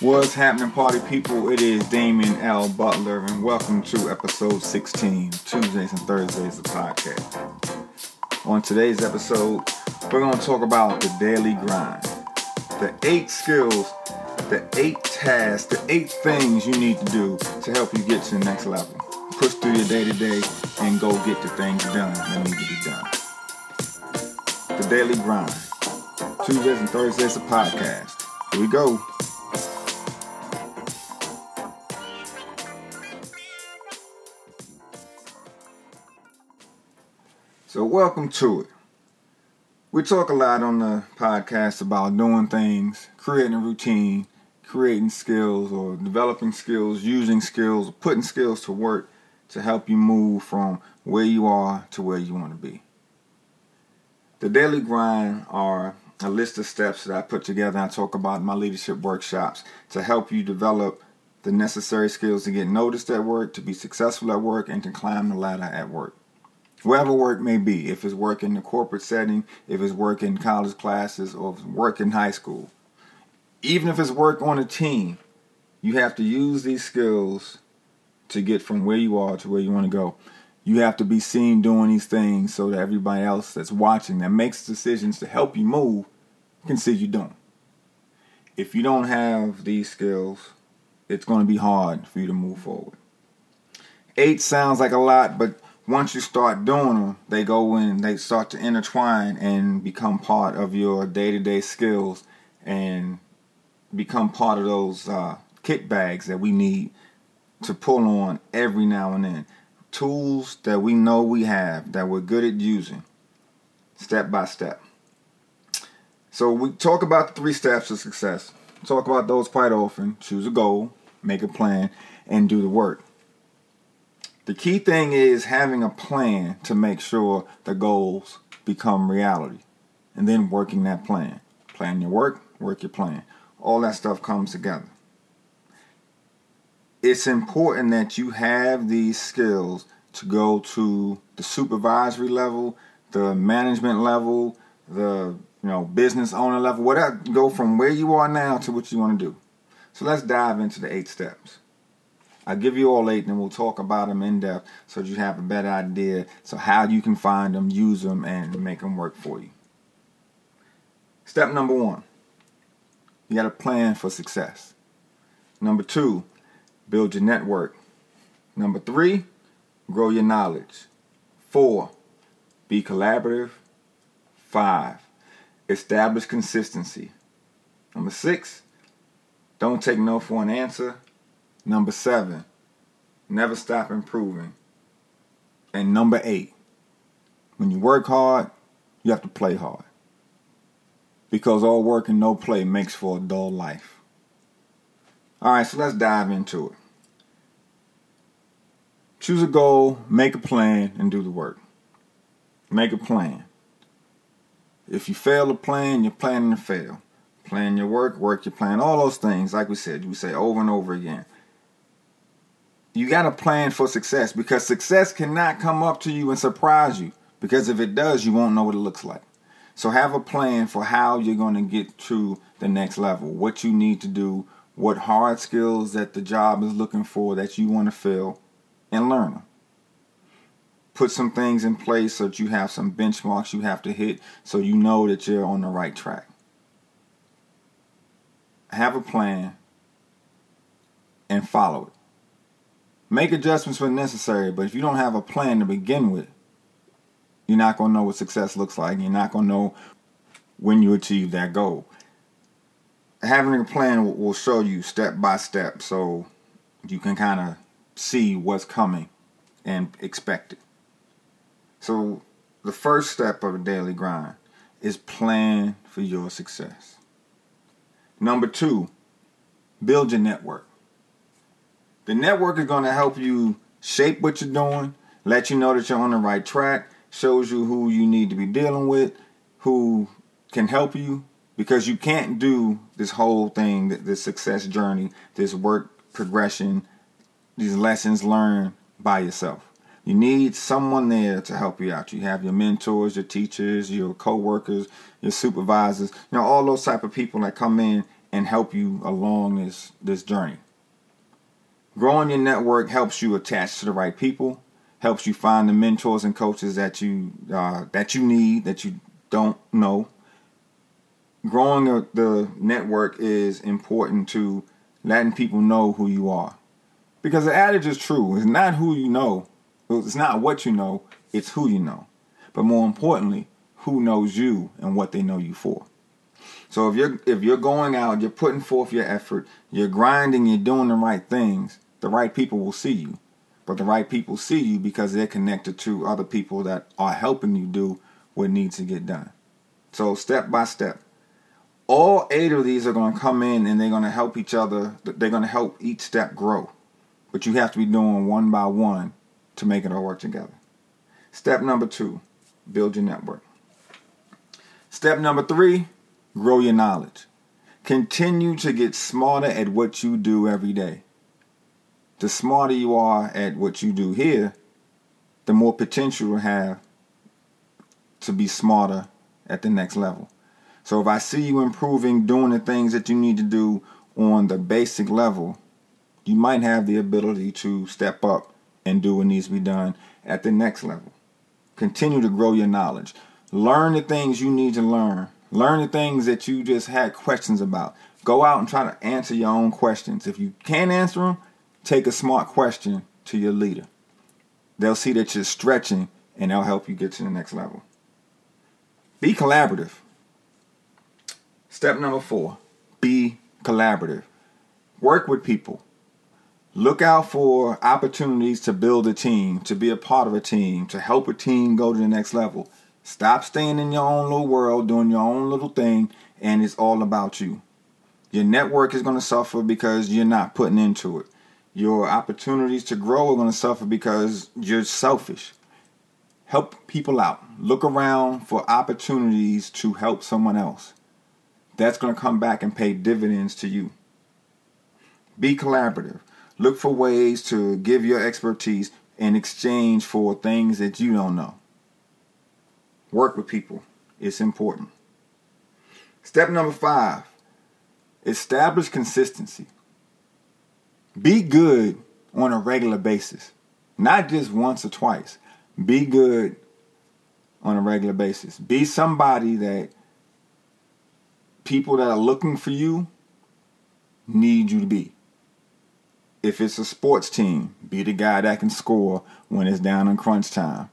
What's happening, party people? It is Damien L. Butler, and welcome to episode 16, Tuesdays and Thursdays of podcast. On today's episode, we're going to talk about the daily grind, the eight skills, the eight tasks, the eight things you need to do to help you get to the next level. Push through your day to day and go get the things done that need to be done. The daily grind, Tuesdays and Thursdays of podcast. Here we go. So, welcome to it. We talk a lot on the podcast about doing things, creating a routine, creating skills, or developing skills, using skills, putting skills to work to help you move from where you are to where you want to be. The daily grind are a list of steps that I put together and I talk about in my leadership workshops to help you develop the necessary skills to get noticed at work, to be successful at work, and to climb the ladder at work wherever work may be, if it's work in the corporate setting, if it's work in college classes, or work in high school. Even if it's work on a team, you have to use these skills to get from where you are to where you want to go. You have to be seen doing these things so that everybody else that's watching that makes decisions to help you move can see you doing. If you don't have these skills, it's going to be hard for you to move forward. Eight sounds like a lot, but once you start doing them, they go in, they start to intertwine and become part of your day to day skills and become part of those uh, kit bags that we need to pull on every now and then. Tools that we know we have that we're good at using step by step. So we talk about the three steps of success. Talk about those quite often. Choose a goal, make a plan, and do the work. The key thing is having a plan to make sure the goals become reality and then working that plan. Plan your work, work your plan. All that stuff comes together. It's important that you have these skills to go to the supervisory level, the management level, the you know business owner level, whatever. Go from where you are now to what you want to do. So let's dive into the eight steps. I'll give you all eight and we'll talk about them in depth so you have a better idea so how you can find them, use them, and make them work for you. Step number one, you got a plan for success. Number two, build your network. Number three, grow your knowledge. Four, be collaborative. Five, establish consistency. Number six, don't take no for an answer. Number seven, never stop improving. And number eight, when you work hard, you have to play hard. Because all work and no play makes for a dull life. All right, so let's dive into it. Choose a goal, make a plan, and do the work. Make a plan. If you fail to plan, you're planning to fail. Plan your work, work your plan, all those things, like we said, we say over and over again you got to plan for success because success cannot come up to you and surprise you because if it does, you won't know what it looks like. So have a plan for how you're going to get to the next level, what you need to do, what hard skills that the job is looking for that you want to fill, and learn them. Put some things in place so that you have some benchmarks you have to hit so you know that you're on the right track. Have a plan and follow it. Make adjustments when necessary, but if you don't have a plan to begin with, you're not going to know what success looks like. You're not going to know when you achieve that goal. Having a plan will show you step by step so you can kind of see what's coming and expect it. So, the first step of the daily grind is plan for your success. Number two, build your network. The network is going to help you shape what you're doing, let you know that you're on the right track, shows you who you need to be dealing with, who can help you, because you can't do this whole thing, this success journey, this work progression, these lessons learned by yourself. You need someone there to help you out. You have your mentors, your teachers, your co-workers, your supervisors, you know, all those type of people that come in and help you along this this journey. Growing your network helps you attach to the right people, helps you find the mentors and coaches that you uh, that you need that you don't know. Growing the network is important to letting people know who you are, because the adage is true. It's not who you know, it's not what you know, it's who you know. But more importantly, who knows you and what they know you for. So if you're if you're going out, you're putting forth your effort, you're grinding, you're doing the right things, the right people will see you. But the right people see you because they're connected to other people that are helping you do what needs to get done. So step by step. All eight of these are going to come in and they're going to help each other. They're going to help each step grow. But you have to be doing one by one to make it all work together. Step number two, build your network. Step number three, grow your knowledge. Continue to get smarter at what you do every day. The smarter you are at what you do here, the more potential you have to be smarter at the next level. So if I see you improving, doing the things that you need to do on the basic level, you might have the ability to step up and do what needs to be done at the next level. Continue to grow your knowledge. Learn the things you need to learn. Learn the things that you just had questions about. Go out and try to answer your own questions. If you can't answer them, take a smart question to your leader. They'll see that you're stretching and they'll help you get to the next level. Be collaborative. Step number four be collaborative. Work with people. Look out for opportunities to build a team, to be a part of a team, to help a team go to the next level. Stop staying in your own little world, doing your own little thing, and it's all about you. Your network is going to suffer because you're not putting into it. Your opportunities to grow are going to suffer because you're selfish. Help people out. Look around for opportunities to help someone else. That's going to come back and pay dividends to you. Be collaborative. Look for ways to give your expertise in exchange for things that you don't know. Work with people. It's important. Step number five establish consistency. Be good on a regular basis, not just once or twice. Be good on a regular basis. Be somebody that people that are looking for you need you to be. If it's a sports team, be the guy that can score when it's down in crunch time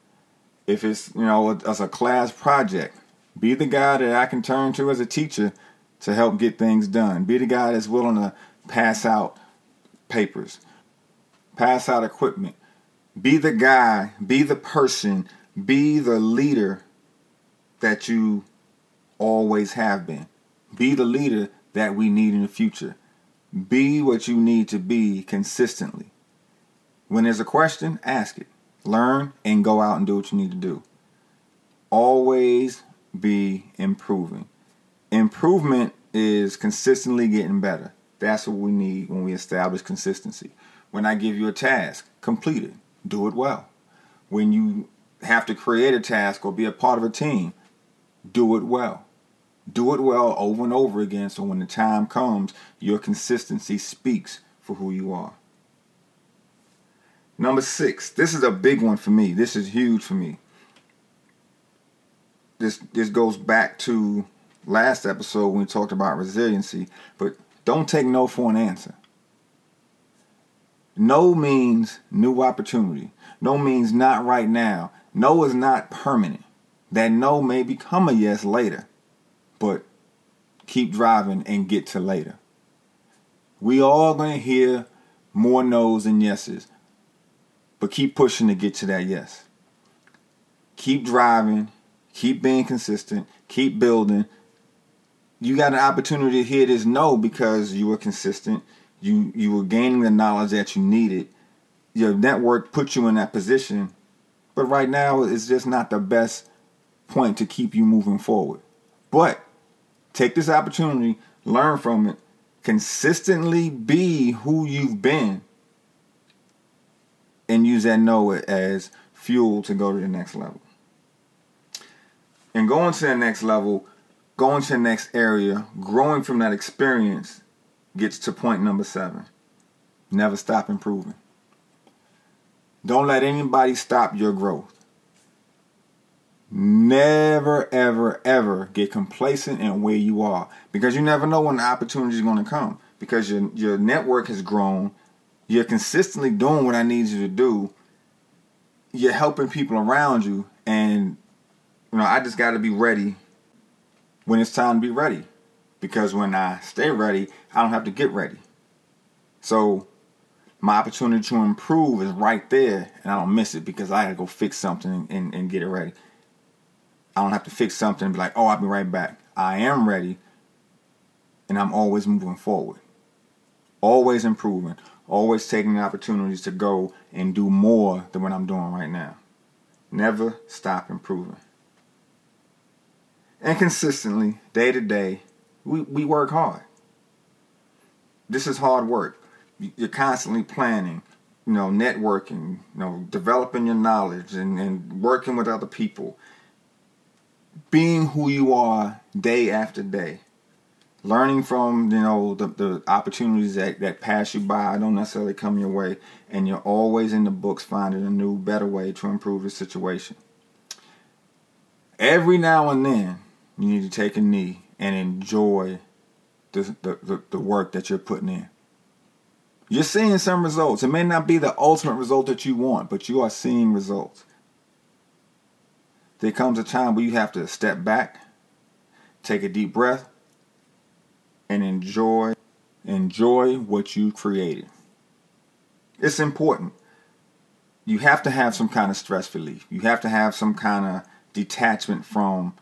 if it's you know as a class project be the guy that i can turn to as a teacher to help get things done be the guy that's willing to pass out papers pass out equipment be the guy be the person be the leader that you always have been be the leader that we need in the future be what you need to be consistently when there's a question ask it learn and go out and do what you need to do. Always be improving. Improvement is consistently getting better. That's what we need when we establish consistency. When I give you a task, complete it. Do it well. When you have to create a task or be a part of a team, do it well. Do it well over and over again so when the time comes, your consistency speaks for who you are. Number six. This is a big one for me. This is huge for me. This this goes back to last episode when we talked about resiliency, but don't take no for an answer. No means new opportunity. No means not right now. No is not permanent. That no may become a yes later. But keep driving and get to later. We all gonna hear more no's than yeses. But keep pushing to get to that yes. Keep driving, keep being consistent, keep building. You got an opportunity to hear this no because you were consistent. You you were gaining the knowledge that you needed. Your network put you in that position. But right now it's just not the best point to keep you moving forward. But take this opportunity, learn from it, consistently be who you've been and use that no as fuel to go to the next level. And going to the next level, going to the next area, growing from that experience gets to point number seven. Never stop improving. Don't let anybody stop your growth. Never, ever, ever get complacent in where you are because you never know when the opportunity is going to come. Because your your network has grown, you're consistently doing what I need you to do. You're helping people around you, and you know I just got to be ready when it's time to be ready. Because when I stay ready, I don't have to get ready. So my opportunity to improve is right there, and I don't miss it because I got to go fix something and, and, and get it ready. I don't have to fix something and be like, oh, I'll be right back. I am ready and I'm always moving forward. Always improving. Always taking the opportunities to go and do more than what I'm doing right now. Never stop improving. And consistently, day to day, we, we work hard. This is hard work. You're constantly planning, you know, networking, you know, developing your knowledge and, and working with other people being who you are day after day learning from you know the, the opportunities that, that pass you by don't necessarily come your way and you're always in the books finding a new better way to improve the situation every now and then you need to take a knee and enjoy the, the, the, the work that you're putting in you're seeing some results it may not be the ultimate result that you want but you are seeing results there comes a time where you have to step back, take a deep breath, and enjoy enjoy what you created. It's important. You have to have some kind of stress relief. You have to have some kind of detachment from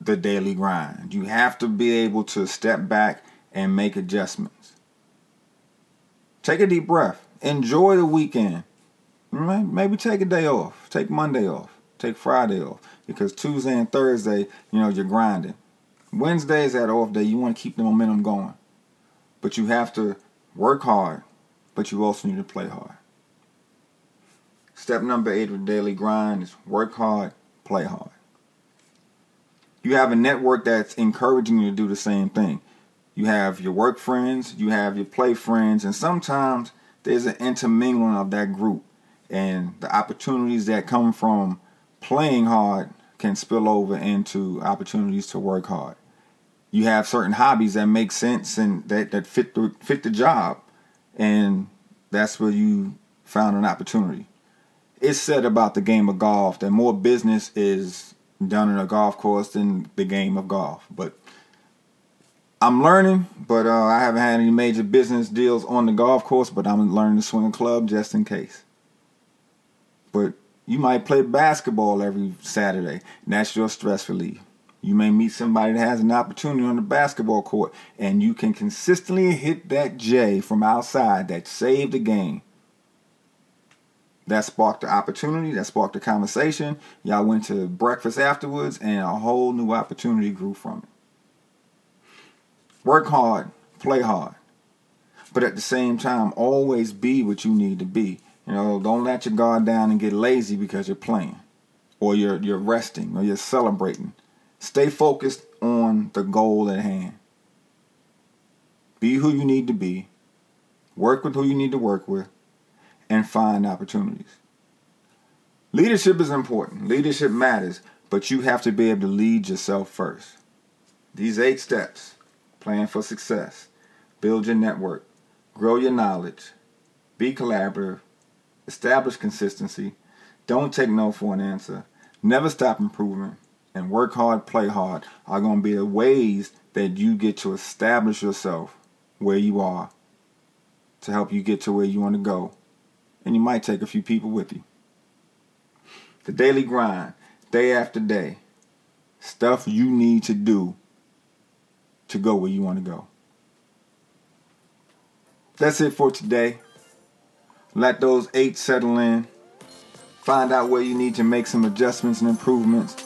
the daily grind. You have to be able to step back and make adjustments. Take a deep breath. Enjoy the weekend. Maybe take a day off. Take Monday off. Take Friday off because Tuesday and Thursday, you know, you're grinding. Wednesday is that off day. You want to keep the momentum going. But you have to work hard, but you also need to play hard. Step number eight of the daily grind is work hard, play hard. You have a network that's encouraging you to do the same thing. You have your work friends, you have your play friends, and sometimes there's an intermingling of that group and the opportunities that come from playing hard can spill over into opportunities to work hard. You have certain hobbies that make sense and that, that fit the fit the job, and that's where you found an opportunity. It's said about the game of golf that more business is done in a golf course than the game of golf. But I'm learning, but uh, I haven't had any major business deals on the golf course. But I'm learning to swing a club just in case. But you might play basketball every Saturday, and that's your stress relief. You may meet somebody that has an opportunity on the basketball court, and you can consistently hit that J from outside that saved the game. That sparked the opportunity, that sparked the conversation. Y'all went to breakfast afterwards, and a whole new opportunity grew from it. Work hard, play hard, but at the same time, always be what you need to be. You know, don't let your guard down and get lazy because you're playing or you're you're resting or you're celebrating. Stay focused on the goal at hand. Be who you need to be. Work with who you need to work with and find opportunities. Leadership is important. Leadership matters, but you have to be able to lead yourself first. These eight steps plan for success, build your network, grow your knowledge, be collaborative, establish consistency, don't take no for an answer, never stop improving, and work hard, play hard are going to be the ways that you get to establish yourself where you are to help you get to where you want to go. And you might take a few people with you. The daily grind, day after day, stuff you need to do to go where you want to go. That's it for today. Let those eight settle in. Find out where you need to make some adjustments and improvements.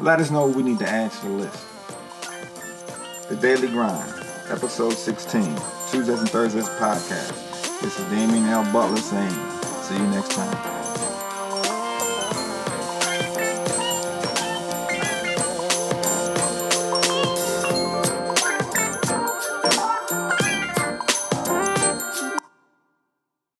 Let us know what we need to add to the list. The Daily Grind, episode 16, Tuesdays and Thursdays podcast. This is Damien L. Butler saying, see you next time.